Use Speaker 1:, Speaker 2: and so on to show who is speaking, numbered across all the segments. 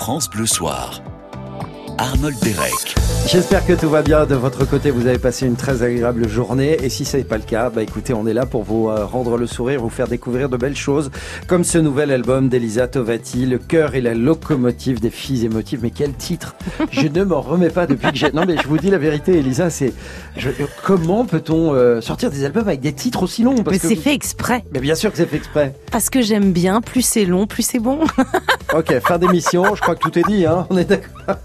Speaker 1: France Bleu Soir. Arnold Derek.
Speaker 2: J'espère que tout va bien de votre côté. Vous avez passé une très agréable journée. Et si ce n'est pas le cas, bah écoutez, on est là pour vous euh, rendre le sourire, vous faire découvrir de belles choses, comme ce nouvel album d'Elisa Tovati, Le cœur et la locomotive des filles émotives. Mais quel titre? Je ne m'en remets pas depuis que j'ai. Non, mais je vous dis la vérité, Elisa, c'est je... comment peut-on euh, sortir des albums avec des titres aussi longs?
Speaker 3: Parce Mais c'est fait exprès.
Speaker 2: Mais bien sûr que c'est fait exprès.
Speaker 3: Parce que j'aime bien. Plus c'est long, plus c'est bon.
Speaker 2: ok, fin d'émission. Je crois que tout est dit. Hein on est d'accord.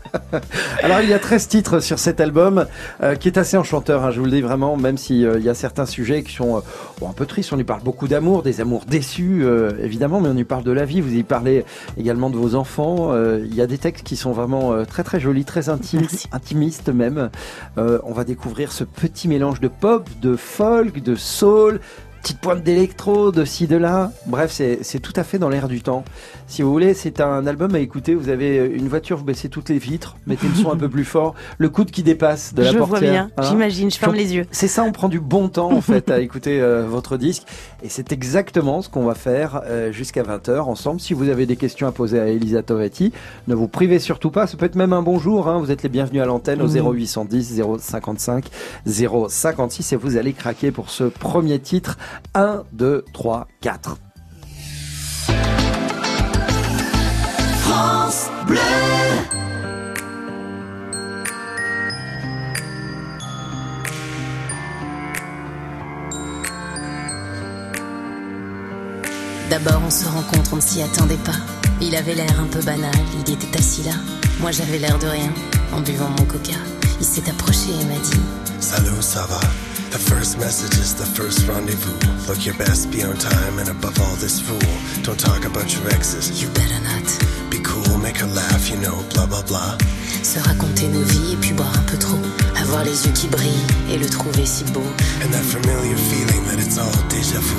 Speaker 2: Alors il y a 13 titres sur cet album euh, qui est assez enchanteur, hein, je vous le dis vraiment, même s'il euh, y a certains sujets qui sont euh, un peu tristes. On y parle beaucoup d'amour, des amours déçus évidemment, mais on y parle de la vie. Vous y parlez également de vos enfants. Il y a des textes qui sont vraiment très très jolis, très intimes, intimistes même. on va découvrir ce petit mélange de pop, de folk, de soul, petite pointe d'électro, de ci, de là. Bref, c'est tout à fait dans l'air du temps. Si vous voulez, c'est un album à écouter. Vous avez une voiture, vous baissez toutes les vitres, mettez le son un peu plus fort, le coude qui dépasse de la
Speaker 3: je
Speaker 2: portière.
Speaker 3: Je vois bien,
Speaker 2: hein.
Speaker 3: j'imagine, je ferme les yeux.
Speaker 2: C'est ça, on prend du bon temps en fait à écouter euh, votre disque. Et c'est exactement ce qu'on va faire euh, jusqu'à 20h ensemble. Si vous avez des questions à poser à Elisa Tovati, ne vous privez surtout pas. Ça peut être même un bonjour. Hein. Vous êtes les bienvenus à l'antenne au 0810 055 056 et vous allez craquer pour ce premier titre 1, 2, 3, 4. France Bleu
Speaker 4: D'abord on se rencontre, on ne s'y attendait pas. Il avait l'air un peu banal, il était assis là. Moi j'avais l'air de rien, en buvant mon coca. Il s'est approché et m'a dit
Speaker 5: Salut, ça va? The first message is the first rendezvous. Look your best, be on time, and above all this fool. Don't talk about your exes.
Speaker 4: You better not.
Speaker 5: Be cool, make her laugh, you know, blah blah blah.
Speaker 4: Se raconter nos vies et puis boire un peu trop. Avoir les yeux qui brillent et le trouver si beau.
Speaker 5: And that familiar feeling that it's all déjà vu.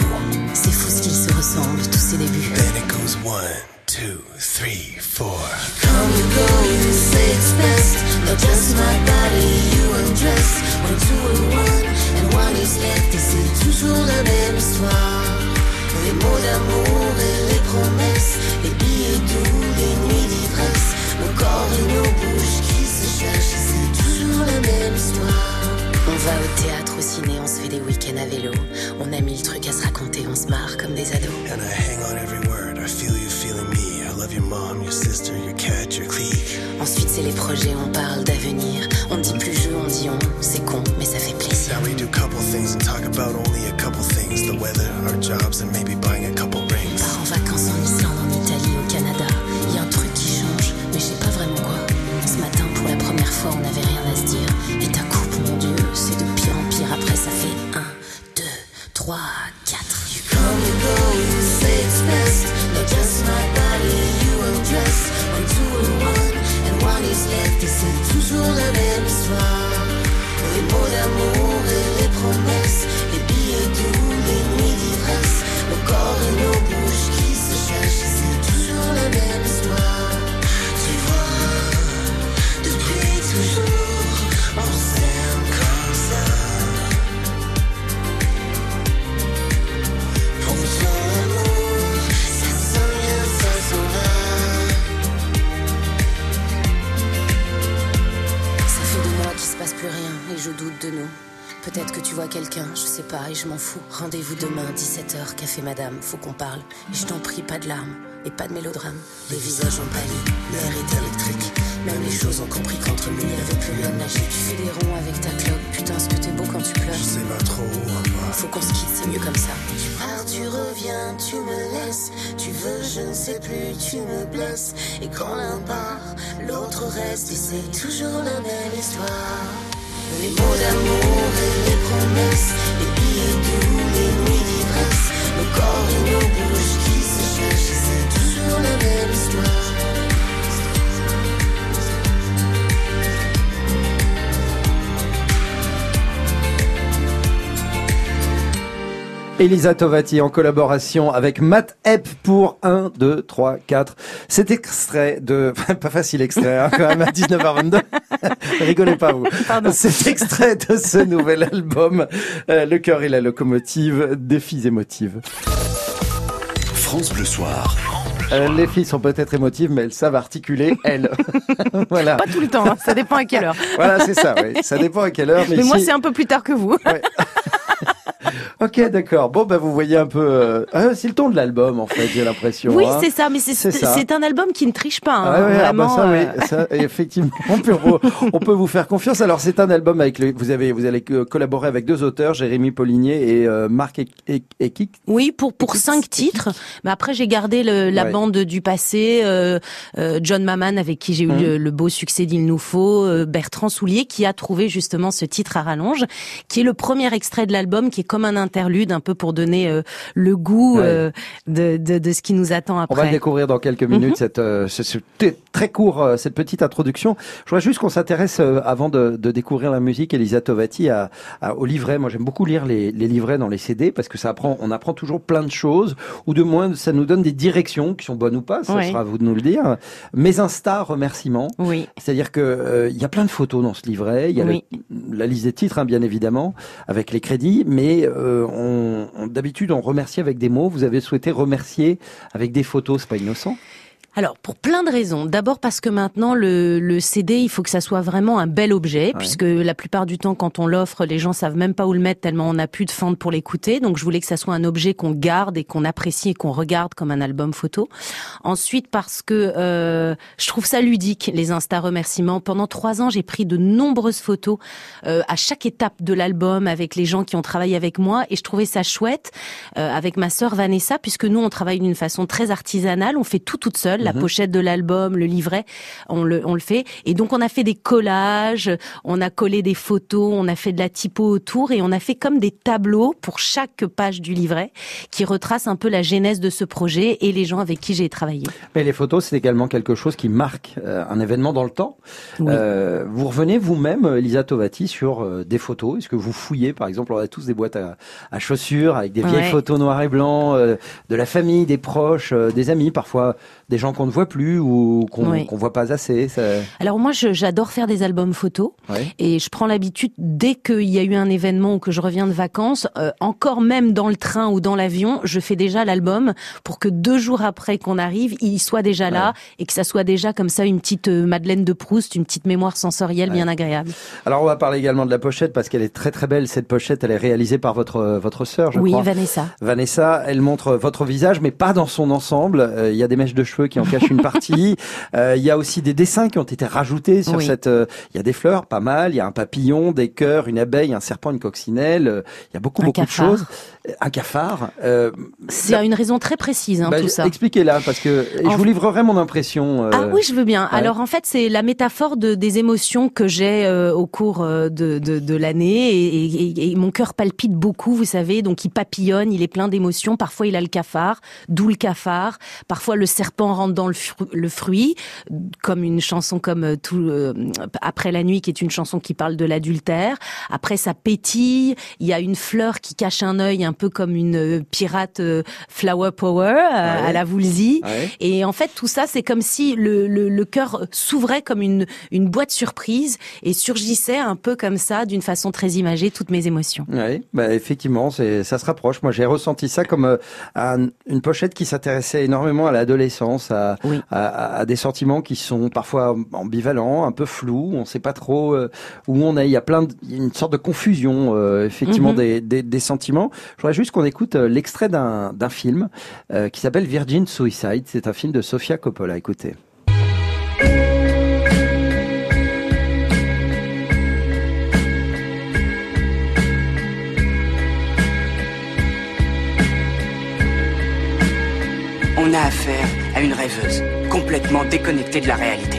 Speaker 4: C'est fou ce qu'ils se ressemblent, tous ces débuts.
Speaker 5: Then it goes one, two, three, four.
Speaker 6: Come and go, you say it's best. Not just my body, you undress. One, two, and one, and one is left. Et c'est toujours la même histoire. Les mots d'amour et les promesses. Les
Speaker 4: vélo. On a mille trucs à se raconter, on se marre comme des ados.
Speaker 5: And I hang on every word, I feel you feeling me. I love your mom, your sister, your cat, your clique.
Speaker 4: Ensuite, c'est les projets, on parle d'avenir. Peut-être que tu vois quelqu'un, je sais pas, et je m'en fous. Rendez-vous demain, 17h, café madame, faut qu'on parle. Et je t'en prie, pas de larmes et pas de mélodrame. Les visages ont pâli, l'air est électrique. Même les choses ont compris qu'entre nous, il y avait plus rien de magique. Tu fais des ronds avec ta clope, putain, ce que t'es beau quand tu pleures.
Speaker 5: Je sais pas trop où on va.
Speaker 4: Faut qu'on se quitte, c'est mieux comme ça.
Speaker 6: Tu pars, tu reviens, tu me laisses. Tu veux, je ne sais plus, tu me blesses. Et quand l'un part, l'autre reste. Et c'est toujours la même histoire. Les mots d'amour et les promesses. Les billets doux, les nuits d'ivresse. Nos corps et nos bouches qui se cherchent. C'est toujours la même histoire.
Speaker 2: Elisa Tovati en collaboration avec Matt Epp pour 1, 2, 3, 4. Cet extrait de... Pas facile extrait, hein, quand même, à 19h22. Rigolez pas, vous.
Speaker 3: Pardon.
Speaker 2: Cet extrait de ce nouvel album, euh, Le cœur et la locomotive, des filles émotives.
Speaker 1: France Bleu Soir.
Speaker 2: Euh, les filles sont peut-être émotives, mais elles savent articuler, elles. voilà.
Speaker 3: Pas tout le temps, hein, ça dépend à quelle heure.
Speaker 2: Voilà, c'est ça, oui. Ça dépend à quelle heure. Mais,
Speaker 3: Mais moi,
Speaker 2: si-
Speaker 3: c'est un peu plus tard que vous.
Speaker 2: Ouais. Ok, d'accord. Bon, bah, vous voyez un peu. euh, ah, c'est le ton de l'album, en fait, j'ai l'impression.
Speaker 3: Oui,
Speaker 2: hein.
Speaker 3: c'est ça, mais c'est un album qui ne triche pas. hein,
Speaker 2: Ah ouais, ah bah
Speaker 3: vraiment,
Speaker 2: ça,
Speaker 3: euh,
Speaker 2: oui, ça, effectivement, on peut, vous- on peut vous faire confiance. Alors, c'est un album avec le, vous avez, vous allez euh, collaborer avec deux auteurs, Jérémy Paulinier et euh, Marc Ek- Ek- Ekik.
Speaker 3: Oui, pour pour cinq titres. Mais après, j'ai gardé le, la
Speaker 2: Ouais.
Speaker 3: bande du passé. euh, euh, John Maman, avec qui j'ai eu
Speaker 2: Mhm.
Speaker 3: le, le beau succès d'Il nous faut. euh, Bertrand Soulier, qui a trouvé justement ce titre à rallonge, qui est le premier extrait de l'album, qui est comme un interlude, un peu pour donner euh, le goût
Speaker 2: Ouais.
Speaker 3: euh, de, de de ce qui nous attend
Speaker 2: On va
Speaker 3: après.
Speaker 2: le découvrir dans quelques minutes,
Speaker 3: Mhm.
Speaker 2: cette, euh, ce, ce très court, euh, cette petite introduction. Je voudrais juste qu'on s'intéresse, euh, avant de, de découvrir la musique, Elisa Tovati, à, à- au livret. Moi, j'aime beaucoup lire les, les livrets dans les CD parce que ça apprend, on apprend toujours plein de choses, ou de moins, ça nous donne des directions qui sont bonnes ou pas, ça
Speaker 3: Ouais.
Speaker 2: sera à vous de nous le dire. Mes Insta remerciements.
Speaker 3: Oui.
Speaker 2: C'est-à-dire que euh, il y a plein de photos dans ce livret. Il y a
Speaker 3: Oui.
Speaker 2: le- la liste des titres, hein, bien évidemment, avec les crédits. Mais euh, d'habitude, on remercie avec des mots. Vous avez souhaité remercier avec des photos. C'est pas innocent.
Speaker 3: Alors, pour plein de raisons. D'abord parce que maintenant, le, le CD, il faut que ça soit vraiment un bel objet, puisque la plupart du temps, quand on l'offre, les gens savent même pas où le mettre tellement on n'a plus de fente pour l'écouter. Donc, je voulais que ça soit un objet qu'on garde et qu'on apprécie et qu'on regarde comme un album photo. Ensuite, parce que euh, je trouve ça ludique, les Insta remerciements. Pendant trois ans, j'ai pris de nombreuses photos euh, à chaque étape de l'album avec les gens qui ont travaillé avec moi, et je trouvais ça chouette euh, avec ma sœur Vanessa, puisque nous, on travaille d'une façon très artisanale. On fait tout toute seule, la pochette de l'album, le livret, on le, on le fait. Et donc, on a fait des collages, on a collé des photos, on a fait de la typo autour, et on a fait comme des tableaux pour chaque page du livret qui retrace un peu la genèse de ce projet et les gens avec qui j'ai travaillé.
Speaker 2: Mais les photos, c'est également quelque chose qui marque euh, un événement dans le temps.
Speaker 3: Oui.
Speaker 2: Euh, vous revenez vous-même, Elisa Tovati, sur euh, des photos. Est-ce que vous fouillez, par exemple, on a tous des boîtes à, à chaussures avec des vieilles
Speaker 3: Ouais.
Speaker 2: photos noir et blanc euh, de la famille, des proches, euh, des amis, parfois des gens qu'on ne voit plus ou qu'on
Speaker 3: Oui.
Speaker 2: voit pas assez. Ça...
Speaker 3: Alors moi, j'adore faire des albums photos. Et je prends l'habitude, dès qu'il y a eu un événement ou que je reviens de vacances, euh, encore même dans le train ou dans l'avion, je fais déjà l'album pour que deux jours après qu'on arrive, il soit déjà là et que ça soit déjà comme ça une petite euh, Madeleine de Proust, une petite mémoire sensorielle bien agréable.
Speaker 2: Alors on va parler également de la pochette parce qu'elle est très très belle. Cette pochette, elle est réalisée par votre votre sœur, je
Speaker 3: oui,
Speaker 2: crois.
Speaker 3: Vanessa.
Speaker 2: Vanessa, elle montre votre visage, mais pas dans son ensemble. Euh, Il y a des mèches de cheveux qui en cachent une partie. Euh, Il y a aussi des dessins qui ont été rajoutés sur
Speaker 3: Oui.
Speaker 2: cette. euh, Il y a des fleurs, pas mal. Il y a un papillon, des cœurs, une abeille, un serpent, une coccinelle. Euh, Il y a beaucoup
Speaker 3: Un
Speaker 2: beaucoup
Speaker 3: cafard.
Speaker 2: de choses. Un cafard. Euh,
Speaker 3: C'est à une raison très précise, hein,
Speaker 2: bah,
Speaker 3: tout ça.
Speaker 2: Expliquez-la parce que je vous livrerai mon impression. euh,
Speaker 3: Ah oui, je veux bien.
Speaker 2: ouais.
Speaker 3: Alors en fait, c'est la métaphore de, des émotions que j'ai euh, au cours euh, de, de, de l'année et, et- et mon cœur palpite beaucoup, vous savez, donc il papillonne, il est plein d'émotions. Parfois il a le cafard, d'où le cafard. Parfois le serpent rentre dans le, fru- le fruit, comme une chanson comme euh, tout euh, après la nuit, qui est une chanson qui parle de l'adultère. Après ça pétille, il y a une fleur qui cache un œil, un peu comme une euh, pirate euh, flower power euh, à la Woolsey.
Speaker 2: Ouais.
Speaker 3: Et en fait, tout ça, c'est comme si le, le, le cœur s'ouvrait comme une, une boîte surprise et surgissait un peu comme ça, d'une façon très imagée, toutes mes émotions.
Speaker 2: Oui, bah effectivement, c'est ça se rapproche. Moi, j'ai ressenti ça comme euh, un- une pochette qui s'intéressait énormément à l'adolescence, à,
Speaker 3: Oui.
Speaker 2: à, des sentiments qui sont parfois ambivalents, un peu flous. On ne sait pas trop euh, où on est. Il y a plein, de, une sorte de confusion euh, effectivement
Speaker 3: Mhm.
Speaker 2: des, des, des sentiments. Je juste qu'on écoute euh, l'extrait d'un d'un film euh, qui s'appelle Virgin Suicide. C'est un film de Sofia Coppola. Écoutez.
Speaker 7: On a affaire à une rêveuse, complètement déconnectée de la réalité.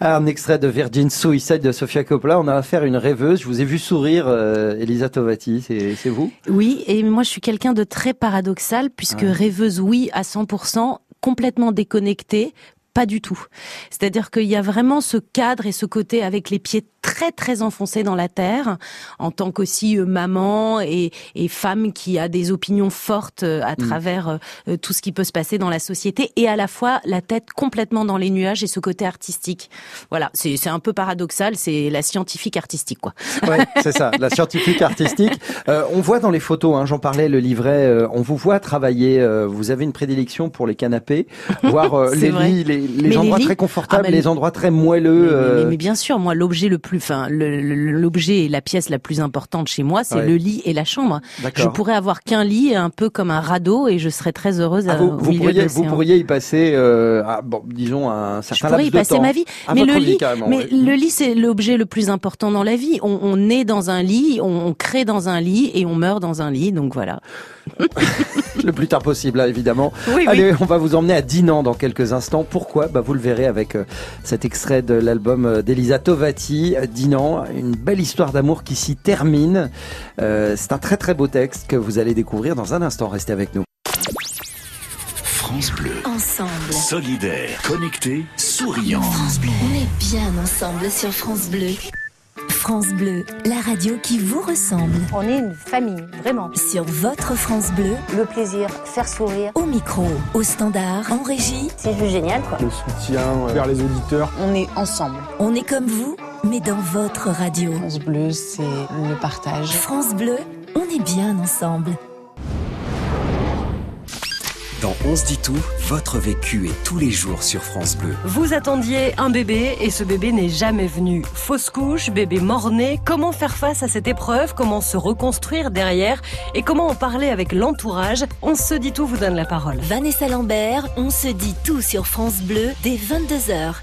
Speaker 2: Un extrait de Virgin Suicide de Sofia Coppola. On a affaire à une rêveuse. Je vous ai vu sourire, euh, Elisa Tovati. C'est vous?
Speaker 3: Oui, et moi, je suis quelqu'un de très paradoxal, puisque
Speaker 2: Ouais.
Speaker 3: rêveuse, oui, à 100%, complètement déconnectée, pas du tout. C'est-à-dire qu'il y a vraiment ce cadre et ce côté avec les pieds très très enfoncée dans la terre en tant qu'aussi euh, maman et, et, femme qui a des opinions fortes euh, à mm. travers euh, tout ce qui peut se passer dans la société et à la fois la tête complètement dans les nuages et ce côté artistique. Voilà, c'est un peu paradoxal, c'est la scientifique artistique quoi.
Speaker 2: Ouais, c'est ça, la scientifique artistique. on voit dans les photos, hein, j'en parlais, le livret, on vous voit travailler. vous avez une prédilection pour les canapés, voir les lits, les, les endroits très confortables, ah, les endroits très moelleux.
Speaker 3: Mais, mais bien sûr, moi l'objet le plus enfin, l'objet et la pièce la plus importante chez moi, c'est le lit et la chambre. Je pourrais avoir qu'un lit, un peu comme un radeau, et je serais très heureuse. Ah,
Speaker 2: vous, vous, pourriez, vous, pourriez, y passer, euh, bon, disons un certain
Speaker 3: je pourrais
Speaker 2: y
Speaker 3: passer ma vie, mais le lit, mais le lit, c'est l'objet le plus important dans la vie. On, on naît dans un lit, on, on crée dans un lit et on meurt dans un lit, donc voilà.
Speaker 2: le plus tard possible, là, évidemment.
Speaker 3: Oui,
Speaker 2: Allez, on va vous emmener à Dinan dans quelques instants. Pourquoi? Bah, Vous le verrez avec euh, cet extrait de l'album euh, d'Elisa Tovati, euh, Dinan, une belle histoire d'amour qui s'y termine. C'est un très très beau texte que vous allez découvrir dans un instant. Restez avec nous.
Speaker 1: France Bleu.
Speaker 6: Ensemble.
Speaker 1: Solidaire, connecté, souriant.
Speaker 6: France Bleu. On est bien ensemble sur France Bleu. France Bleu, la radio qui vous ressemble.
Speaker 8: On est une famille, vraiment.
Speaker 6: Sur votre France Bleu.
Speaker 8: Le plaisir, faire sourire.
Speaker 6: Au micro, au standard, en régie.
Speaker 8: C'est juste génial, quoi.
Speaker 9: Le soutien vers les auditeurs.
Speaker 8: On est ensemble.
Speaker 6: On est comme vous, mais dans votre radio.
Speaker 8: France Bleu, c'est le partage.
Speaker 6: France Bleu, on est bien ensemble.
Speaker 1: Dans On se dit tout, votre vécu est tous les jours sur France Bleu.
Speaker 10: Vous attendiez un bébé et ce bébé n'est jamais venu. Fausse couche, bébé mort-né, comment faire face à cette épreuve, comment se reconstruire derrière? Et comment en parler avec l'entourage? On se dit tout vous donne la parole.
Speaker 6: Vanessa Lambert, On se dit tout sur France Bleu dès 22h.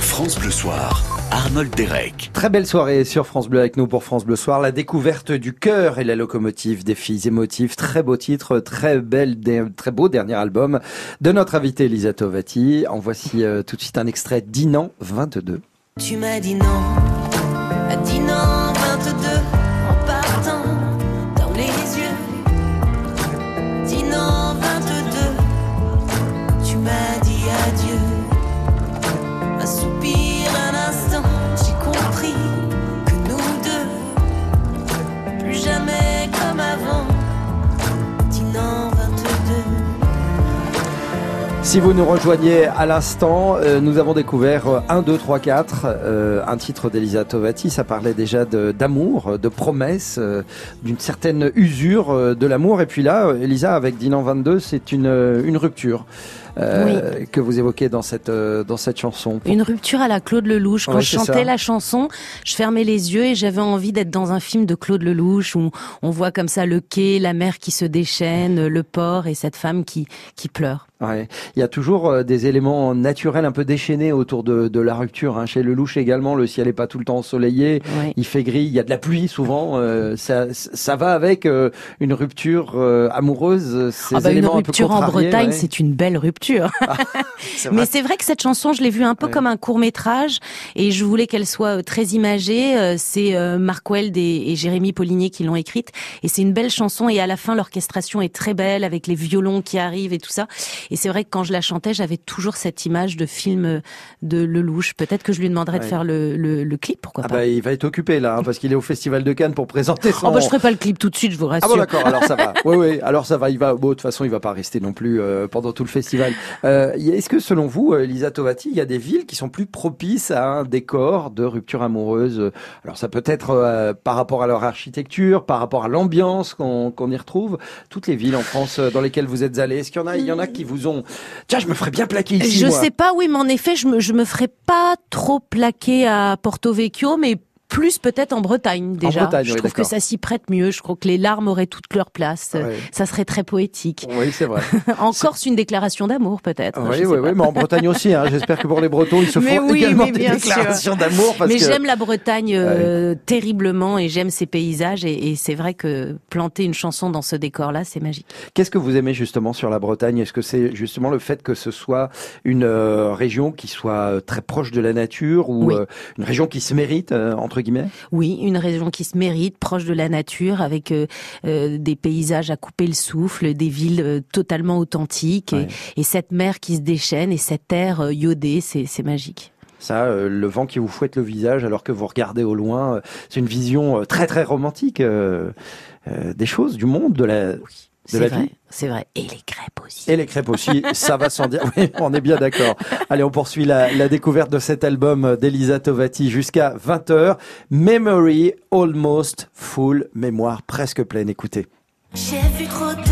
Speaker 1: France Bleu Soir. Arnold Derek.
Speaker 2: Très belle soirée sur France Bleu avec nous pour France Bleu Soir. La découverte du cœur et la locomotive des filles émotives. Très beau titre, très belle, très beau dernier album de notre invitée Elisa Tovati. En voici euh, tout de suite un extrait d'Inan 22.
Speaker 11: Tu m'as dit non, à Dinan
Speaker 2: Si vous nous rejoignez à l'instant, euh, nous avons découvert euh, 1, 2, 3, 4, euh, un titre d'Elisa Tovati. Ça parlait déjà de- d'amour, de, promesse, euh, d'une certaine usure euh, de l'amour. Et puis là, euh, Elisa, avec Dinan 22, c'est une, une rupture euh, que vous évoquez dans cette, euh, dans cette chanson.
Speaker 3: Une rupture à la Claude Lelouch. Quand
Speaker 2: Ouais,
Speaker 3: je chantais
Speaker 2: ça.
Speaker 3: la chanson, je fermais les yeux et j'avais envie d'être dans un film de Claude Lelouch où on voit comme ça le quai, la mer qui se déchaîne, le port et cette femme qui, qui pleure.
Speaker 2: Ouais. Il y a toujours euh, des éléments naturels un peu déchaînés autour de, de la rupture. Hein. Chez Lelouch également, le ciel est pas tout le temps ensoleillé,
Speaker 3: Ouais.
Speaker 2: il fait gris, il y a de la pluie souvent. euh, ça, ça va avec euh, une rupture euh, amoureuse. Ces
Speaker 3: Ah bah, une
Speaker 2: éléments un peu
Speaker 3: rupture en Bretagne,
Speaker 2: ouais.
Speaker 3: c'est une belle rupture.
Speaker 2: C'est
Speaker 3: Mais c'est vrai que cette chanson, je l'ai vue un peu
Speaker 2: Ouais.
Speaker 3: comme un court métrage et je voulais qu'elle soit euh, très imagée. Euh, C'est euh, Marc Weld et, et Jérémy Paulinier qui l'ont écrite et c'est une belle chanson et à la fin l'orchestration est très belle avec les violons qui arrivent et tout ça. Et c'est vrai que quand je la chantais, j'avais toujours cette image de film euh, de Lelouch. Peut-être que je lui demanderais de faire le, le, le clip, pourquoi
Speaker 2: Ah
Speaker 3: pas.
Speaker 2: bah, il va être occupé là, hein, parce qu'il est au Festival de Cannes pour présenter son.
Speaker 3: Oh bah je ferai pas le clip tout de suite, je vous
Speaker 2: Ah
Speaker 3: rassure.
Speaker 2: bon d'accord, alors ça va. Oui oui, alors ça va, il va bon, de toute façon, il va pas rester non plus euh, pendant tout le festival. Euh, est-ce que selon vous, euh, Lisa Tovati, il y a des villes qui sont plus propices à un décor de rupture amoureuse? Alors ça peut être euh, par rapport à leur architecture, par rapport à l'ambiance qu'on qu'on y retrouve. Toutes les villes en France euh, dans lesquelles vous êtes allés, est-ce qu'il y en a il y en a qui vous ont Tiens, je me ferais bien plaquer ici
Speaker 3: Je
Speaker 2: moi.
Speaker 3: sais pas, oui, mais en effet, je me, je me ferais pas trop plaquer à Porto Vecchio, mais plus peut-être en Bretagne déjà.
Speaker 2: Bretagne,
Speaker 3: je
Speaker 2: oui,
Speaker 3: trouve que ça s'y prête mieux. Je crois que les larmes auraient toute leur place.
Speaker 2: Ouais.
Speaker 3: Ça serait très poétique.
Speaker 2: Oui, c'est vrai.
Speaker 3: en Corse, une déclaration d'amour peut-être.
Speaker 2: Oui, oui, oui, mais en Bretagne aussi. Hein. J'espère que pour les Bretons, ils se
Speaker 3: Mais
Speaker 2: font
Speaker 3: oui,
Speaker 2: également
Speaker 3: mais
Speaker 2: des déclarations d'amour.
Speaker 3: Mais
Speaker 2: que-
Speaker 3: j'aime la Bretagne euh, terriblement et j'aime ses paysages et, et c'est vrai que planter une chanson dans ce décor-là, c'est magique.
Speaker 2: Qu'est-ce que vous aimez justement sur la Bretagne? Est-ce que c'est justement le fait que ce soit une euh, région qui soit euh, très proche de la nature ou euh, une région qui se mérite, euh, entre guillemets
Speaker 3: Oui, une région qui se mérite, proche de la nature, avec euh, euh, des paysages à couper le souffle, des villes euh, totalement authentiques
Speaker 2: Ouais.
Speaker 3: et, et cette mer qui se déchaîne et cette terre euh, iodée, c'est magique.
Speaker 2: Ça, euh, le vent qui vous fouette le visage alors que vous regardez au loin, c'est une vision très très romantique euh, des choses, du monde, de la, de
Speaker 3: C'est
Speaker 2: la
Speaker 3: vrai,
Speaker 2: vie.
Speaker 3: c'est vrai. Et les crêpes aussi.
Speaker 2: Et les crêpes aussi, ça va sans dire. Oui, on est bien d'accord. Allez, on poursuit la, la découverte de cet album d'Elisa Tovati jusqu'à 20h. Memory Almost Full, mémoire presque pleine. Écoutez.
Speaker 11: J'ai vu trop de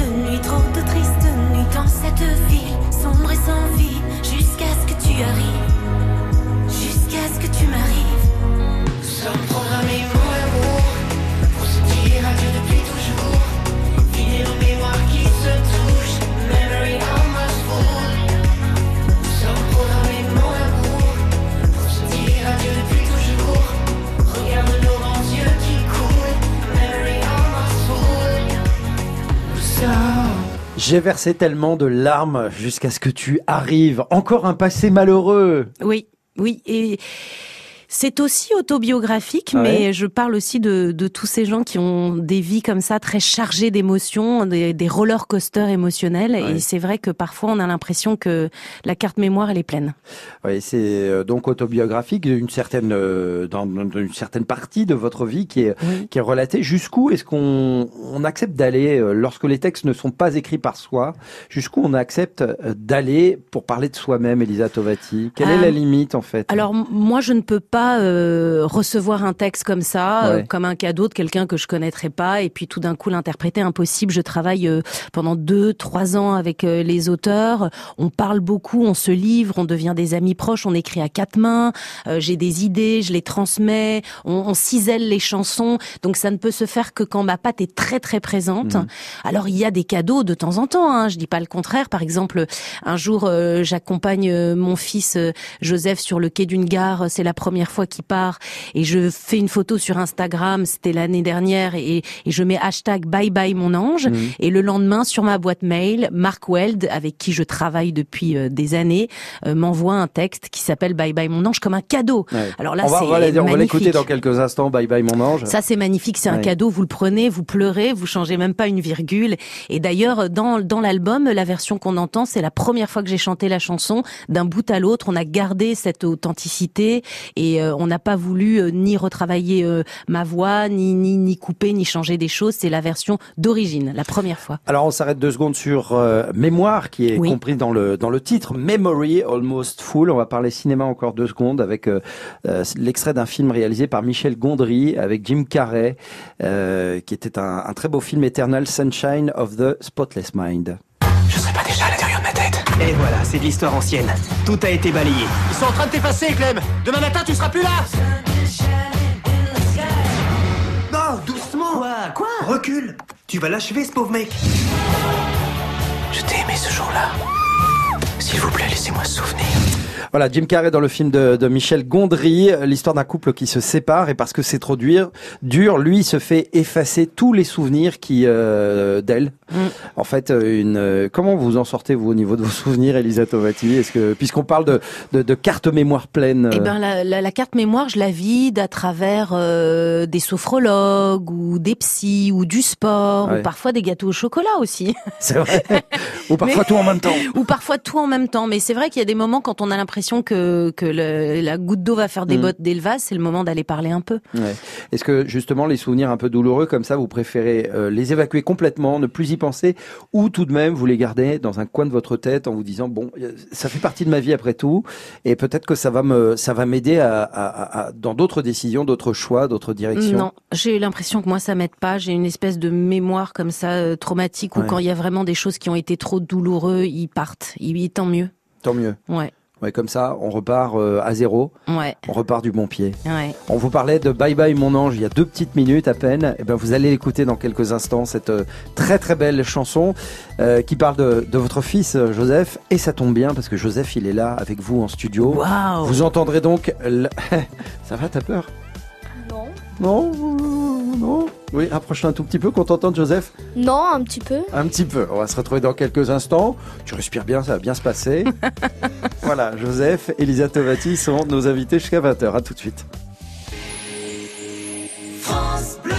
Speaker 2: J'ai versé tellement de larmes jusqu'à ce que tu arrives. Encore un passé malheureux.
Speaker 3: Oui, oui. Et c'est aussi autobiographique,
Speaker 2: Ah ouais
Speaker 3: mais je parle aussi de, de tous ces gens qui ont des vies comme ça, très chargées d'émotions, des, des roller coasters émotionnels.
Speaker 2: Ouais.
Speaker 3: Et c'est vrai que parfois on a l'impression que la carte mémoire, elle est pleine.
Speaker 2: Oui, c'est euh, donc autobiographique d'une certaine, euh, dans, une certaine partie de votre vie qui est, qui est relatée. Jusqu'où est-ce qu'on on accepte d'aller, euh, lorsque les textes ne sont pas écrits par soi, jusqu'où on accepte d'aller pour parler de soi-même, Elisa Tovati? Quelle est
Speaker 3: Euh,
Speaker 2: la limite en fait?
Speaker 3: Alors moi, je ne peux pas euh, recevoir un texte comme ça, euh, comme un cadeau de quelqu'un que je connaîtrais pas, et puis tout d'un coup l'interpréter impossible. Je travaille euh, pendant deux, trois ans avec euh, les auteurs. On parle beaucoup, on se livre, on devient des amis proches, on écrit à quatre mains. J'ai des idées, je les transmets, on, on cisèle les chansons. Donc ça ne peut se faire que quand ma patte est très très présente.
Speaker 2: Mhm.
Speaker 3: Alors il y a des cadeaux de temps en temps. Hein, je dis pas le contraire. Par exemple, un jour, j'accompagne mon fils Joseph sur le quai d'une gare. C'est la première fois qu'il part et je fais une photo sur Instagram. C'était l'année dernière et, et je mets hashtag bye bye mon ange.
Speaker 2: Mhm.
Speaker 3: Et le lendemain, sur ma boîte mail, Mark Weld, avec qui je travaille depuis euh, des années, euh, m'envoie un texte qui s'appelle bye bye mon ange comme un cadeau.
Speaker 2: Ouais.
Speaker 3: Alors là, c'est
Speaker 2: on va l'écouter dans quelques instants. Bye bye mon ange.
Speaker 3: Ça, c'est magnifique, c'est un
Speaker 2: Ouais.
Speaker 3: cadeau, vous le prenez, vous pleurez, vous changez même pas une virgule. Et d'ailleurs, dans, dans l'album, la version qu'on entend, c'est la première fois que j'ai chanté la chanson. D'un bout à l'autre, on a gardé cette authenticité et euh, on n'a pas voulu euh, ni retravailler euh, ma voix, ni, ni, ni couper, ni changer des choses. C'est la version d'origine, la première fois.
Speaker 2: Alors on s'arrête deux secondes sur euh, Mémoire qui est
Speaker 3: Oui.
Speaker 2: compris dans le dans le titre Memory Almost Full. On va parler cinéma encore deux secondes avec euh, euh, l'extrait d'un film réalisé par Michel Gondry avec Jim Carrey qui était un, un très beau film Eternal Sunshine of the Spotless Mind.
Speaker 7: Et voilà, c'est de l'histoire ancienne. Tout a été balayé.
Speaker 12: Ils sont en train de t'effacer, Clem Demain matin, tu seras plus là
Speaker 7: Non, doucement Quoi Quoi? Recule Tu vas l'achever, ce pauvre mec Je t'ai aimé ce jour-là. S'il vous plaît, laissez-moi souvenir.
Speaker 2: Voilà, Jim Carrey dans le film de, de Michel Gondry, l'histoire d'un couple qui se sépare et parce que c'est trop dur, dur, lui se fait effacer tous les souvenirs qui euh, d'elle. En fait, euh, une euh, comment vous en sortez vous au niveau de vos souvenirs, Elisa Tovati? Est-ce que puisqu'on parle de, de, de carte mémoire pleine,
Speaker 3: Eh ben, la, la, la carte mémoire, je la vide à travers euh, des sophrologues ou des psys ou du sport
Speaker 2: Ouais.
Speaker 3: ou parfois des gâteaux au chocolat aussi.
Speaker 2: c'est vrai, ou parfois
Speaker 3: Mais-
Speaker 2: tout en même temps.
Speaker 3: ou parfois tout en même temps. Mais c'est vrai qu'il y a des moments quand on a l'impression que, que le- la goutte d'eau va faire des
Speaker 2: Mm.
Speaker 3: bottes dès le vase, c'est le moment d'aller parler un peu.
Speaker 2: Ouais. Est-ce que justement les souvenirs un peu douloureux comme ça, vous préférez euh, les évacuer complètement, ne plus y penser, ou tout de même vous les gardez dans un coin de votre tête en vous disant bon, euh, ça fait partie de ma vie après tout, et peut-être que ça va me, ça va m'aider à, à- à- à- dans d'autres décisions, d'autres choix, d'autres directions?
Speaker 3: Non, j'ai l'impression que moi ça m'aide pas. J'ai une espèce de mémoire comme ça euh, traumatique où
Speaker 2: Ouais.
Speaker 3: quand il y a vraiment des choses qui ont été trop douloureux, ils partent. Il tant mieux.
Speaker 2: Tant mieux.
Speaker 3: Ouais,
Speaker 2: Ouais, comme ça, on repart euh, à zéro,
Speaker 3: ouais,
Speaker 2: on repart du bon pied.
Speaker 3: ouais.
Speaker 2: On vous parlait de Bye Bye Mon Ange il y a deux petites minutes à peine. Et ben vous allez l'écouter dans quelques instants cette euh, très très belle chanson euh, qui parle de, de votre fils Joseph et ça tombe bien parce que Joseph il est là avec vous en studio.
Speaker 3: Waouh.
Speaker 2: Vous entendrez donc ça va t'as peur?
Speaker 13: Non.
Speaker 2: Non non. Oui, rapproche-toi un tout petit peu qu'on t'entende Joseph.
Speaker 13: Non, un petit peu.
Speaker 2: Un petit peu. On va se retrouver dans quelques instants. Tu respires bien, ça va bien se passer. voilà, Joseph, Elisa Tovati sont nos invités jusqu'à 20h. À tout de suite.
Speaker 6: France Bleu.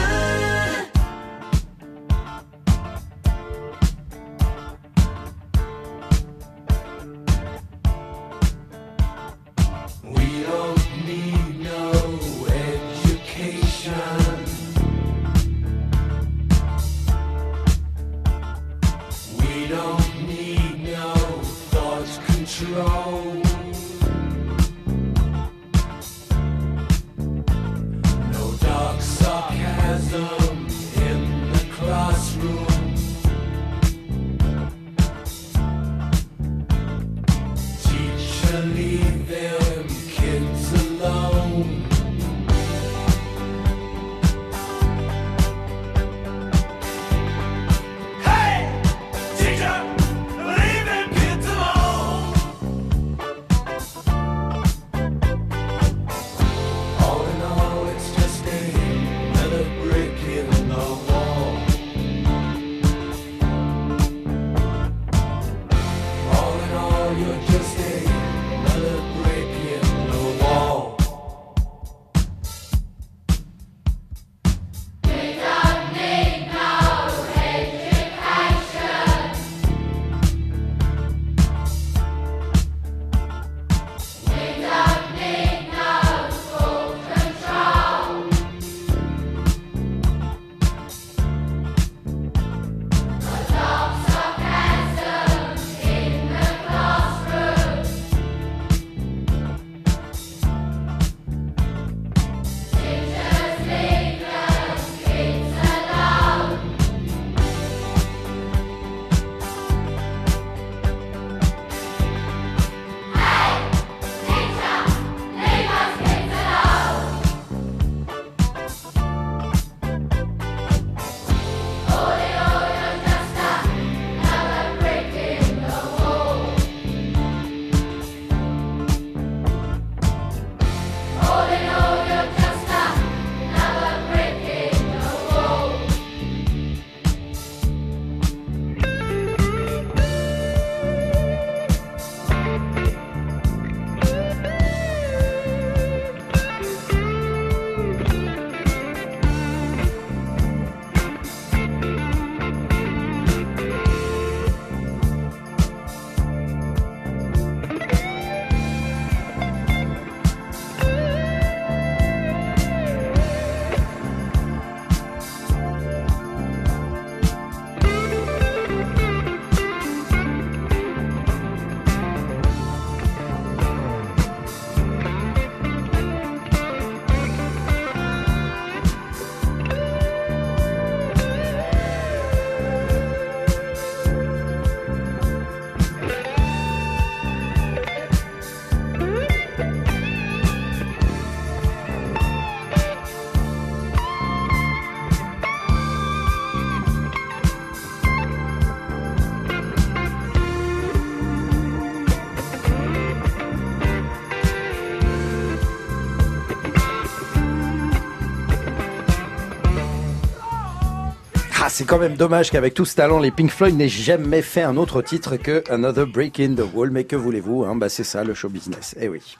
Speaker 2: C'est quand même dommage qu'avec tout ce talent, les Pink Floyd n'aient jamais fait un autre titre que Another Break in the Wall. Mais que voulez-vous hein? Bah, C'est ça le show business. Eh oui.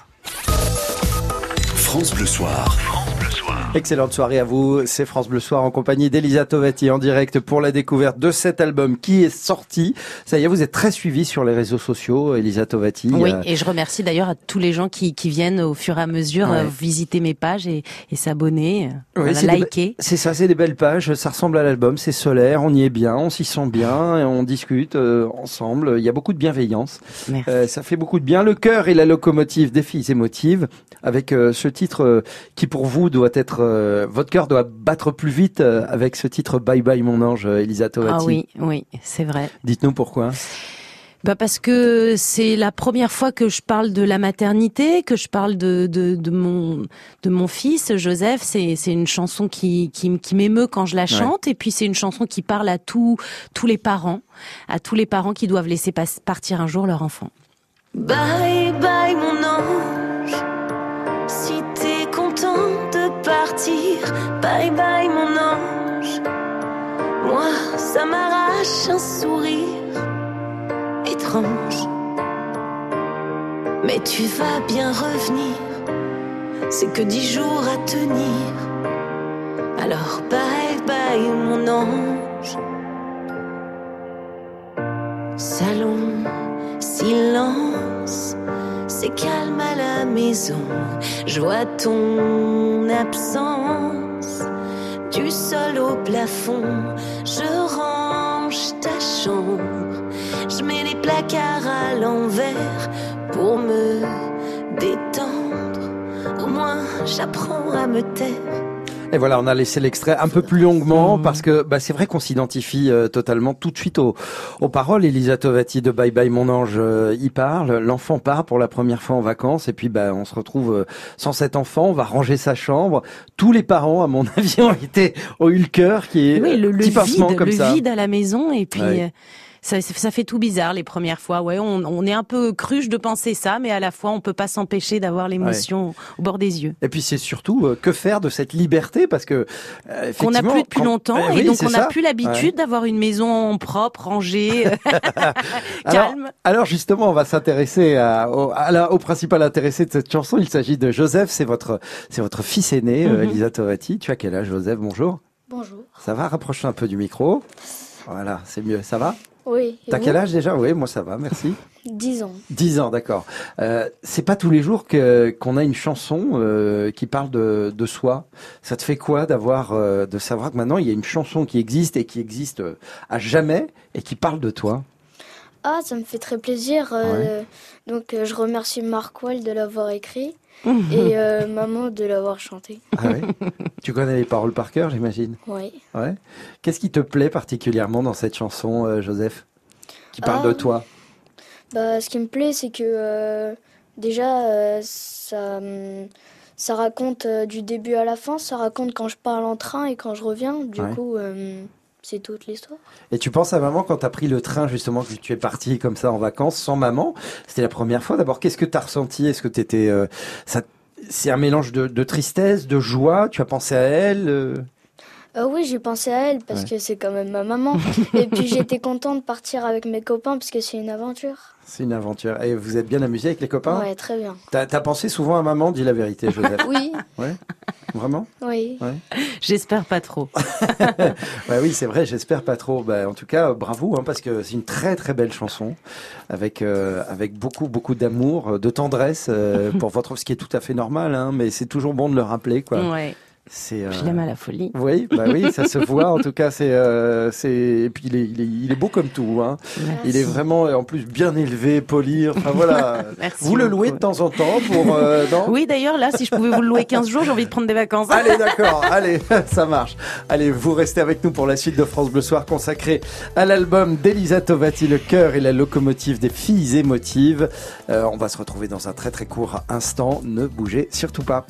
Speaker 14: France Bleu Soir.
Speaker 2: Excellente soirée à vous. C'est France Bleu Soir en compagnie d'Elisa Tovati en direct pour la découverte de cet album qui est sorti. Ça y est, vous êtes très suivi sur les réseaux sociaux, Elisa Tovati.
Speaker 3: Oui,
Speaker 2: Euh,
Speaker 3: et je remercie d'ailleurs à tous les gens qui, qui viennent au fur et à mesure
Speaker 2: Ouais.
Speaker 3: euh, visiter mes pages et, et s'abonner, euh, voilà, liker.
Speaker 2: C'est ça, c'est des belles pages. Ça ressemble à l'album. C'est solaire. On y est bien. On s'y sent bien. Et on discute euh, ensemble. Il y a beaucoup de bienveillance.
Speaker 3: Merci.
Speaker 2: Euh, ça fait beaucoup de bien. Le cœur et la locomotive des filles émotives. Avec euh, ce titre euh, qui pour vous doit être, euh, votre cœur doit battre plus vite euh, avec ce titre Bye Bye mon ange, Elisa Tovati.
Speaker 3: Ah oui, oui, c'est vrai.
Speaker 2: Dites-nous pourquoi.
Speaker 3: Bah parce que c'est la première fois que je parle de la maternité, que je parle de de, de mon de mon fils Joseph. C'est c'est une chanson qui qui, m'émeut quand je la chante et puis c'est une chanson qui parle à tous tous les parents, à tous les parents qui doivent laisser pas- partir un jour leur enfant.
Speaker 4: Bye bye mon ange, si bye bye mon ange. Moi, ça m'arrache un sourire étrange. Mais tu vas bien revenir, c'est que dix jours à tenir. Alors bye bye mon ange. Salon, silence, c'est calme à la maison. Je vois ton absence du sol au plafond. Je range ta chambre, je mets les placards à l'envers pour me détendre. Au moins, j'apprends à me taire.
Speaker 2: Et voilà, on a laissé l'extrait un peu plus longuement parce que bah, c'est vrai qu'on s'identifie euh, totalement tout de suite aux, aux paroles. Elisa Tovati de Bye Bye Mon Ange euh, y parle. L'enfant part pour la première fois en vacances et puis bah, on se retrouve euh, sans cet enfant. On va ranger sa chambre. Tous les parents, à mon avis, ont été ont eu le cœur qui est
Speaker 3: Oui, le,
Speaker 2: euh,
Speaker 3: le
Speaker 2: petit pincement
Speaker 3: vide,
Speaker 2: comme
Speaker 3: le
Speaker 2: ça.
Speaker 3: vide à la maison et puis
Speaker 2: Ouais.
Speaker 3: euh, ça, ça fait tout bizarre les premières fois. Ouais, on, on est un peu cruche de penser ça, mais à la fois on peut pas s'empêcher d'avoir l'émotion au bord des yeux.
Speaker 2: Et puis c'est surtout euh, que faire de cette liberté? Parce que euh,
Speaker 3: Qu'on n'a plus depuis
Speaker 2: quand-
Speaker 3: longtemps
Speaker 2: Eh
Speaker 3: et
Speaker 2: oui,
Speaker 3: donc on n'a plus l'habitude
Speaker 2: Ouais.
Speaker 3: d'avoir une maison propre, rangée,
Speaker 2: Alors-
Speaker 3: calme.
Speaker 2: Alors justement, on va s'intéresser à- au, au principal intéressé de cette chanson. Il s'agit de Joseph, c'est votre, c'est votre fils aîné, euh,
Speaker 13: Mhm.
Speaker 2: Elisa Tovati. Tu as quel âge, Joseph? Bonjour.
Speaker 13: Bonjour.
Speaker 2: Ça va? Rapproche-toi un peu du micro. Voilà, c'est mieux. Ça va?
Speaker 13: Oui.
Speaker 2: T'as quel âge déjà? Oui, moi ça va, merci.
Speaker 13: 10 ans.
Speaker 2: 10 ans, d'accord. Euh, c'est pas tous les jours que qu'on a une chanson euh, qui parle de, de soi. Ça te fait quoi d'avoir euh, de savoir que maintenant il y a une chanson qui existe et qui existe euh, à jamais et qui parle de toi?
Speaker 13: Ah, ça me fait très plaisir. Donc, je remercie Mark Wall de l'avoir écrit et euh, maman de l'avoir chanté.
Speaker 2: Ah ouais Tu connais les paroles par cœur, j'imagine.
Speaker 13: Oui.
Speaker 2: Ouais. Qu'est-ce qui te plaît particulièrement dans cette chanson, euh, Joseph, qui parle
Speaker 13: Ah.
Speaker 2: de toi
Speaker 13: Bah, ce qui me plaît, c'est que euh, déjà, ça, hum, ça raconte du début à la fin. Ça raconte quand je parle en train et quand je reviens. Du
Speaker 2: Ouais.
Speaker 13: coup, c'est toute l'histoire.
Speaker 2: Et tu penses à maman quand t'as pris le train justement que tu es parti comme ça en vacances sans maman? C'était la première fois. D'abord, qu'est-ce que t'as ressenti? Est-ce que t'étais euh, ça C'est un mélange de, de tristesse, de joie? Tu as pensé à elle euh?
Speaker 13: Euh, oui, j'ai pensé à elle parce
Speaker 2: Ouais.
Speaker 13: que c'est quand même ma maman. et puis j'étais contente de partir avec mes copains parce que c'est une aventure.
Speaker 2: C'est une aventure. Et vous êtes bien amusé avec les copains?
Speaker 13: Ouais, très bien.
Speaker 2: T'as as pensé souvent à maman Dis la vérité, Joseph?
Speaker 13: Oui,
Speaker 2: Ouais? Vraiment?
Speaker 13: Oui.
Speaker 2: Ouais.
Speaker 3: J'espère pas trop.
Speaker 2: Bah oui, c'est vrai, j'espère pas trop. Bah, en tout cas, bravo, hein, parce que c'est une très très belle chanson, avec euh, avec beaucoup beaucoup d'amour, de tendresse euh, pour votre, ce qui est tout à fait normal, hein, mais c'est toujours bon de le rappeler, quoi.
Speaker 3: Ouais.
Speaker 2: C'est. euh,
Speaker 3: Je l'aime à la folie.
Speaker 2: Oui, bah oui, ça se voit. En tout cas, c'est euh, c'est et puis il est, il est il est beau comme tout. Hein. Il est vraiment en plus bien élevé, poli. Enfin voilà.
Speaker 3: Merci
Speaker 2: vous le louez de temps en temps pour euh, non?
Speaker 3: Oui, d'ailleurs, là, si je pouvais vous le louer 15 jours, j'ai envie de prendre des vacances.
Speaker 2: Allez, d'accord, allez, ça marche. Allez, vous restez avec nous pour la suite de France Bleu Soir consacrée à l'album d'Elisa Tovati, Le cœur et la locomotive des filles émotives. Euh, on va se retrouver dans un très très court instant. Ne bougez surtout pas.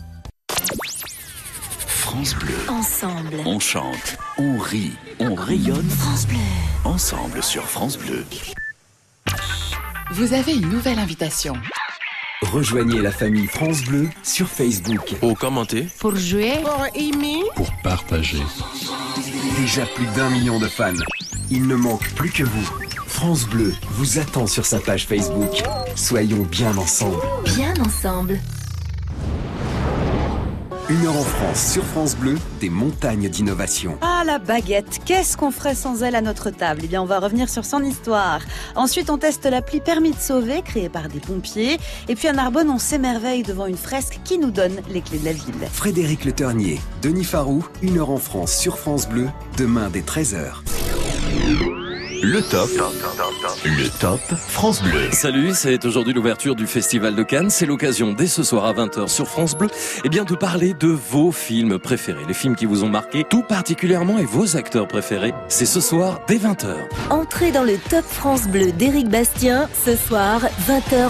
Speaker 1: France Bleu.
Speaker 11: Ensemble.
Speaker 1: On chante, on rit, on rayonne.
Speaker 11: France Bleu.
Speaker 1: Ensemble sur France Bleu.
Speaker 15: Vous avez une nouvelle invitation.
Speaker 1: Rejoignez la famille France Bleu sur Facebook.
Speaker 16: Pour commenter,
Speaker 3: Pour jouer,
Speaker 15: Pour aimer.
Speaker 16: pour partager.
Speaker 1: Déjà plus d'un million de fans. Il ne manque plus que vous. France Bleu vous attend sur sa page Facebook. Soyons bien ensemble.
Speaker 11: Bien ensemble.
Speaker 1: Une heure en France sur France Bleu, des montagnes d'innovation.
Speaker 17: Ah, la baguette, qu'est-ce qu'on ferait sans elle à notre table? Eh bien, on va revenir sur son histoire. Ensuite, on teste l'appli Permis de sauver, créée par des pompiers. Et puis à Narbonne, on s'émerveille devant une fresque qui nous donne les clés de la ville.
Speaker 1: Frédéric Le Ternier, Denis Farou, une heure en France sur France Bleu, demain dès 13h.
Speaker 14: Le top. Le top France Bleu.
Speaker 16: Salut, c'est aujourd'hui l'ouverture du Festival de Cannes. C'est l'occasion, dès ce soir à 20h sur France Bleu, eh bien, de parler de vos films préférés, les films qui vous ont marqué, tout particulièrement, et vos acteurs préférés. C'est ce soir, dès 20h.
Speaker 11: Entrez dans le Top France Bleu d'Éric Bastien, ce soir, 20h,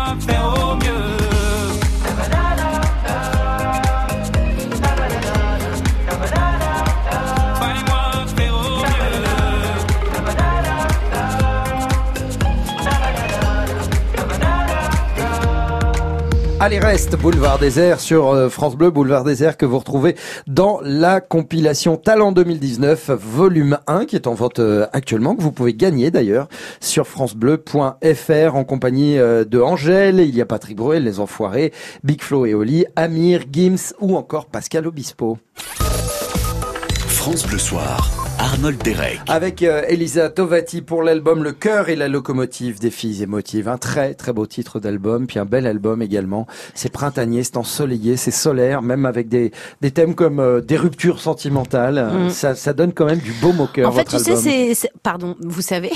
Speaker 2: Allez, reste Boulevard Désert sur euh, France Bleu, Boulevard Désert que vous retrouvez dans la compilation Talent 2019, volume 1, qui est en vente euh, actuellement, que vous pouvez gagner d'ailleurs sur francebleu.fr en compagnie euh, de Angèle, il y a Patrick Bruel, Les Enfoirés, Big Flo et Oli, Amir, Gims ou encore Pascal Obispo.
Speaker 14: France Bleu Soir, Arnold Derek.
Speaker 2: Avec euh, Elisa Tovati pour l'album Le cœur et la locomotive des filles émotives. Un très très beau titre d'album, puis un bel album également. C'est printanier, c'est ensoleillé, c'est solaire, même avec des, des thèmes comme euh, des ruptures sentimentales.
Speaker 3: Mm.
Speaker 2: Ça, ça donne quand même du beau au cœur,
Speaker 3: En fait,
Speaker 2: votre
Speaker 3: tu sais,
Speaker 2: album.
Speaker 3: c'est, c'est- pardon, vous savez.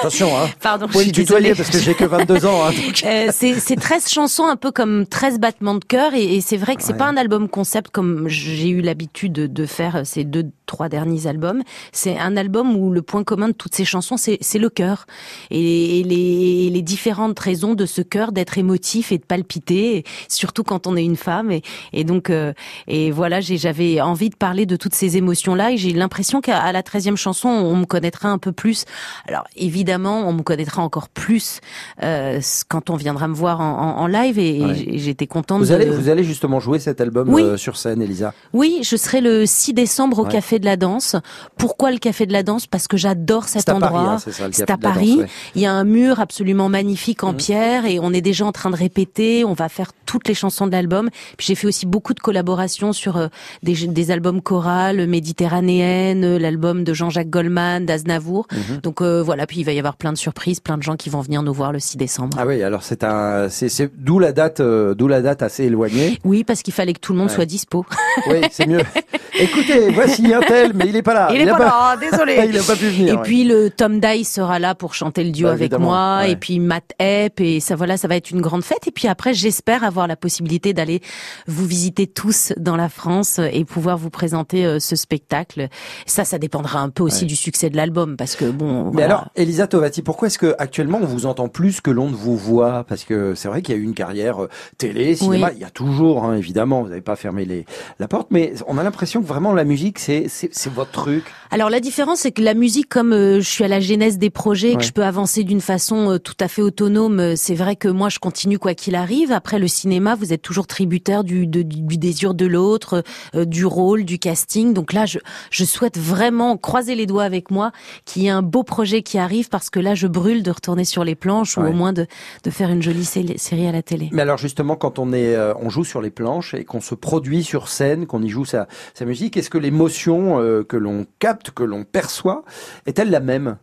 Speaker 2: Attention, hein.
Speaker 3: Pardon,
Speaker 2: Vous
Speaker 3: je
Speaker 2: me
Speaker 3: suis
Speaker 2: tutoyer parce que j'ai que 22 ans. Hein, donc.
Speaker 3: Euh, c'est, c'est 13 chansons, un peu comme 13 battements de cœur, et, et c'est vrai que c'est
Speaker 2: Ouais.
Speaker 3: pas un album concept comme j'ai eu l'habitude de, de faire ces deux, trois derniers albums. C'est un album où le point commun de toutes ces chansons, c'est, le cœur et, et les, les différentes raisons de ce cœur d'être émotif et de palpiter, surtout quand on est une femme. Et, et donc, euh, et voilà, j'avais envie de parler de toutes ces émotions-là, et j'ai l'impression qu'à la 13e chanson, on me connaîtra un peu plus. Alors évidemment, on me connaîtra encore plus euh, quand on viendra me voir en, en- en live, et,
Speaker 2: Ouais.
Speaker 3: j'étais contente.
Speaker 2: Vous
Speaker 3: de...
Speaker 2: allez, vous allez justement jouer cet album
Speaker 3: Oui.
Speaker 2: euh, sur scène, Elisa.
Speaker 3: Oui, je serai le 6 décembre au
Speaker 2: Ouais.
Speaker 3: Café de la Danse. Pourquoi le Café de la Danse? Parce que j'adore cet
Speaker 2: Paris,
Speaker 3: endroit.
Speaker 2: hein, c'est ça,
Speaker 3: à
Speaker 2: Danse,
Speaker 3: Paris.
Speaker 2: ouais.
Speaker 3: Il y a un mur absolument magnifique en pierre et on est déjà en train de répéter. On va faire toutes les chansons de l'album. Puis j'ai fait aussi beaucoup de collaborations sur euh, des, des albums chorales méditerranéennes, euh, l'album de Jean-Jacques Goldman, d'Aznavour.
Speaker 2: Mhm.
Speaker 3: Donc euh, voilà. Puis il va y avoir plein de surprises, plein de gens qui vont venir nous voir le 6 décembre.
Speaker 2: Ah oui, alors c'est un, c'est, c'est d'où la date, euh, d'où la date assez éloignée.
Speaker 3: Oui, parce qu'il fallait que tout le monde
Speaker 2: Ouais.
Speaker 3: soit dispo.
Speaker 2: Oui, c'est mieux. Écoutez, voici un mais il est pas là.
Speaker 3: Il est
Speaker 2: a
Speaker 3: pas là, désolé.
Speaker 2: il a pas pu venir.
Speaker 3: Et
Speaker 2: ouais.
Speaker 3: puis le Tom Dice sera là pour chanter le duo
Speaker 2: Bah,
Speaker 3: avec moi,
Speaker 2: ouais.
Speaker 3: et puis Matt Epp, et ça voilà, ça va être une grande fête. Et puis après, j'espère avoir la possibilité d'aller vous visiter tous dans la France et pouvoir vous présenter euh, ce spectacle. Ça, ça dépendra un peu aussi
Speaker 2: Ouais.
Speaker 3: du succès de l'album, parce que bon.
Speaker 2: Mais
Speaker 3: voilà.
Speaker 2: alors, Elisa Tovati, pourquoi est-ce que actuellement on vous entend plus que l'on ne vous voit? Parce que c'est vrai qu'il y a eu une carrière euh, télé, cinéma,
Speaker 3: Oui.
Speaker 2: il y a toujours, hein, évidemment, vous n'avez pas fermé les, la porte, mais on a l'impression que vraiment la musique, c'est, c'est, votre truc?
Speaker 3: Alors la différence, c'est que la musique, comme euh, je suis à la genèse des projets,
Speaker 2: Ouais.
Speaker 3: que je peux avancer d'une façon euh, tout à fait autonome, euh, c'est vrai que moi je continue quoi qu'il arrive. Après le cinéma, vous êtes toujours tributaire du, de- du, désir de l'autre, euh, du rôle, du casting. Donc là, je, je souhaite vraiment croiser les doigts avec moi qu'il y ait un beau projet qui arrive parce que là, je brûle de retourner sur les planches ou au moins de, de faire une jolie sé- série à la télé.
Speaker 2: Mais alors justement, quand on est, on joue sur les planches et qu'on se produit sur scène, qu'on y joue sa, sa musique, est-ce que l'émotion euh, que l'on capte, que l'on perçoit, est-elle la même?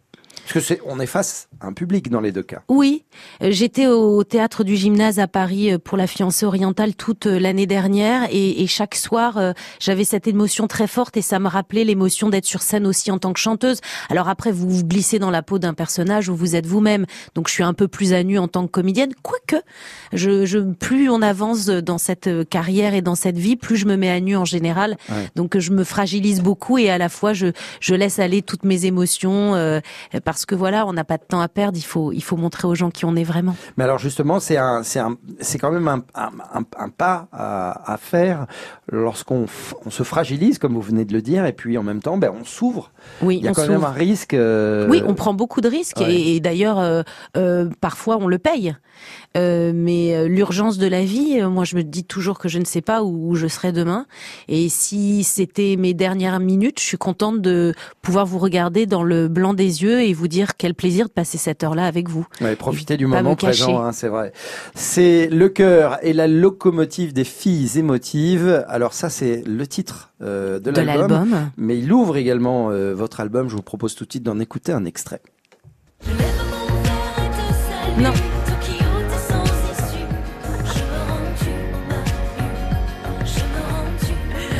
Speaker 2: Parce que c'est, on est face à un public dans les deux cas.
Speaker 3: Oui, j'étais au théâtre du gymnase à Paris euh, pour la fiancée orientale toute euh, l'année dernière et, et chaque soir euh, j'avais cette émotion très forte et ça me rappelait l'émotion d'être sur scène aussi en tant que chanteuse. Alors après vous vous glissez dans la peau d'un personnage où vous êtes vous-même, donc je suis un peu plus à nu en tant que comédienne. Quoique, je, je plus on avance dans cette carrière et dans cette vie, plus je me mets à nu en général.
Speaker 2: Ouais.
Speaker 3: Donc je me fragilise beaucoup et à la fois je je laisse aller toutes mes émotions euh, parce que voilà on n'a pas de temps à perdre. Il faut il faut montrer aux gens qui on est vraiment.
Speaker 2: Mais alors justement, c'est un, c'est un, c'est quand même un, un, un- un pas à, à faire lorsqu'on on se fragilise, comme vous venez de le dire, et puis en même temps, ben, on s'ouvre.
Speaker 3: Oui,
Speaker 2: Il y a quand même un risque. euh,
Speaker 3: Oui, on prend beaucoup de risques
Speaker 2: ouais.
Speaker 3: et, et d'ailleurs euh, euh, parfois on le paye. Euh, mais euh, l'urgence de la vie, euh, moi je me dis toujours que je ne sais pas où, je serai demain. Et si c'était mes dernières minutes, je suis contente de pouvoir vous regarder dans le blanc des yeux et vous dire quel plaisir de passer cette heure-là avec vous.
Speaker 2: Ouais, profitez du moment présent, hein, c'est vrai. C'est le cœur et la locomotive des filles émotives. Alors ça, c'est le titre euh, de
Speaker 3: De
Speaker 2: l'album.
Speaker 3: l'album.
Speaker 2: Mais il ouvre également euh, votre album. Je vous propose tout de suite d'en écouter un extrait.
Speaker 3: Non.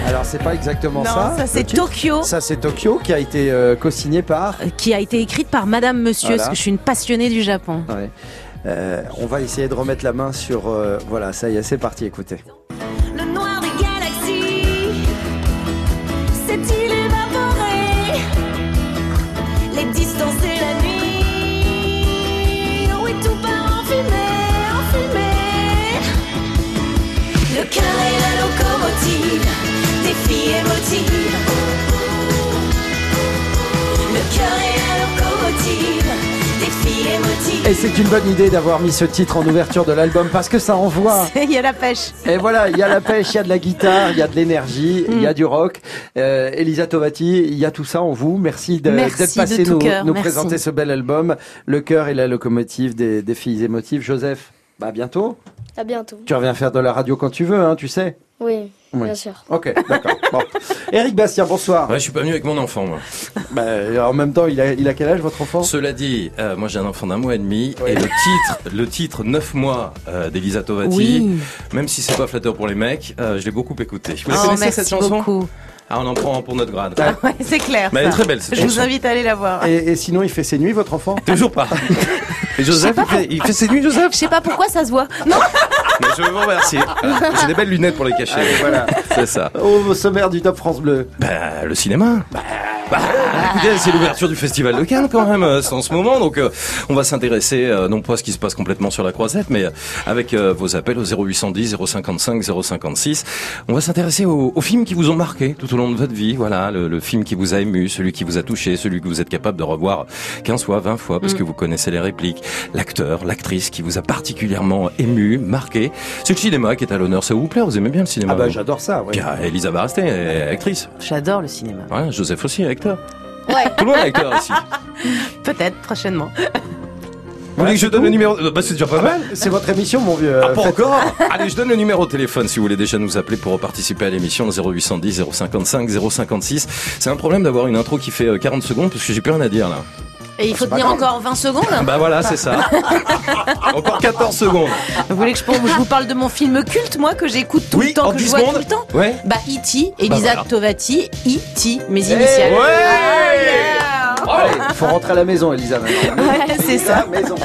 Speaker 2: Alors c'est pas exactement
Speaker 3: Non,
Speaker 2: ça.
Speaker 3: ça, c'est
Speaker 2: titre.
Speaker 3: Tokyo.
Speaker 2: Ça c'est Tokyo qui a été euh, co-signé par.
Speaker 3: Qui a été écrite par Madame Monsieur,
Speaker 2: Voilà.
Speaker 3: parce que je suis une passionnée du Japon.
Speaker 2: Ouais. Euh, on va essayer de remettre la main sur. euh, voilà, ça y est, c'est parti. Écoutez.
Speaker 6: Le noir des galaxies s'est-il évaporé Les distances et la nuit Oui, tout part en fumée, en fumée Le cœur est la locomotive filles émotives Le cœur est la locomotive des filles émotives
Speaker 2: Et c'est une bonne idée d'avoir mis ce titre en ouverture de l'album parce que ça envoie.
Speaker 3: Il y a la pêche.
Speaker 2: Et voilà, il y a la pêche, il y a de la guitare, il y a de l'énergie, il y
Speaker 3: Mm.
Speaker 2: a du rock. Euh, Elisa Tovati, il y a tout ça en vous. Merci d'être passé nous, nous présenter ce bel album, Le cœur et la locomotive des, des filles émotives. Joseph, bah à bientôt.
Speaker 13: À bientôt.
Speaker 2: Tu reviens faire de la radio quand tu veux, hein, tu sais.
Speaker 13: Oui,
Speaker 2: Oui.
Speaker 13: bien sûr.
Speaker 2: Ok, d'accord. Bon. Eric Bastien, bonsoir.
Speaker 16: Ouais, je suis pas venu avec mon enfant, moi.
Speaker 2: Bah, en même temps, il a, il a quel âge votre enfant?
Speaker 16: Cela dit, euh, moi j'ai un enfant d'un mois et demi et le titre, le titre 9 mois euh, d'Elisa Tovati,
Speaker 3: Oui.
Speaker 16: même si c'est pas flatteur pour les mecs, euh, je l'ai beaucoup écouté. Vous
Speaker 3: Oh,
Speaker 16: connaissez
Speaker 3: merci
Speaker 16: cette chanson?
Speaker 3: beaucoup.
Speaker 16: Ah, on en prend pour notre grade.
Speaker 3: Ouais, c'est clair.
Speaker 16: Mais elle est très belle, cette
Speaker 3: Je vous invite à aller la voir.
Speaker 2: et, et sinon, il fait ses nuits, votre enfant?
Speaker 16: Toujours pas. Et Joseph, il fait, il fait ses nuits, Joseph?
Speaker 3: Je sais pas pourquoi ça se voit. Non.
Speaker 16: Mais je vous remercie. J'ai des belles lunettes pour les cacher.
Speaker 2: voilà.
Speaker 16: C'est ça.
Speaker 2: Au sommaire du Top France Bleu.
Speaker 16: Bah, le cinéma. Bah, écoutez, c'est l'ouverture du Festival de Cannes quand même, euh, c'est en ce moment. Donc, euh, on va s'intéresser euh, non pas à ce qui se passe complètement sur la croisette, mais euh, avec euh, vos appels au 0810 055 056. On va s'intéresser aux, aux films qui vous ont marqué tout au long de votre vie. Voilà, le, le film qui vous a ému, celui qui vous a touché, celui que vous êtes capable de revoir 15 fois, 20 fois, parce
Speaker 3: Mm.
Speaker 16: que vous connaissez les répliques. L'acteur, l'actrice qui vous a particulièrement ému, marqué. C'est le cinéma qui est à l'honneur. Ça vous plaît? Vous aimez bien le cinéma
Speaker 2: Ah bah j'adore ça. Ouais.
Speaker 16: Euh, Elisa Barasté, est actrice.
Speaker 3: J'adore le cinéma.
Speaker 16: Voilà, Joseph aussi.
Speaker 3: Ouais.
Speaker 16: Tout le monde est acteur ici.
Speaker 3: Peut-être prochainement.
Speaker 16: Vous voulez que je donne le numéro Bah c'est déjà pas mal.
Speaker 2: C'est votre émission, mon vieux.
Speaker 16: Ah, pas
Speaker 2: Faites-
Speaker 16: encore Allez, je donne le numéro de téléphone si vous voulez déjà nous appeler pour participer à l'émission 0810 055 056. C'est un problème d'avoir une intro qui fait euh, 40 secondes parce que j'ai plus rien à dire là.
Speaker 3: Et il faut
Speaker 2: c'est pas
Speaker 3: tenir encore 20 secondes?
Speaker 16: Bah voilà, c'est ça. Encore 14 secondes.
Speaker 3: Vous voulez que je, je vous parle de mon film culte, moi, que j'écoute tout
Speaker 16: Oui,
Speaker 3: le temps, que
Speaker 16: 10
Speaker 3: je vois
Speaker 16: secondes.
Speaker 3: tout le temps?
Speaker 16: Ouais.
Speaker 3: Bah, E.T., Elisa
Speaker 16: voilà.
Speaker 3: Tovati, E.T., mes initiales.
Speaker 16: ouais
Speaker 3: Ah, yeah.
Speaker 2: Allez, faut rentrer à la maison, Elisa. maintenant.
Speaker 3: Ouais, c'est ça.
Speaker 2: maison.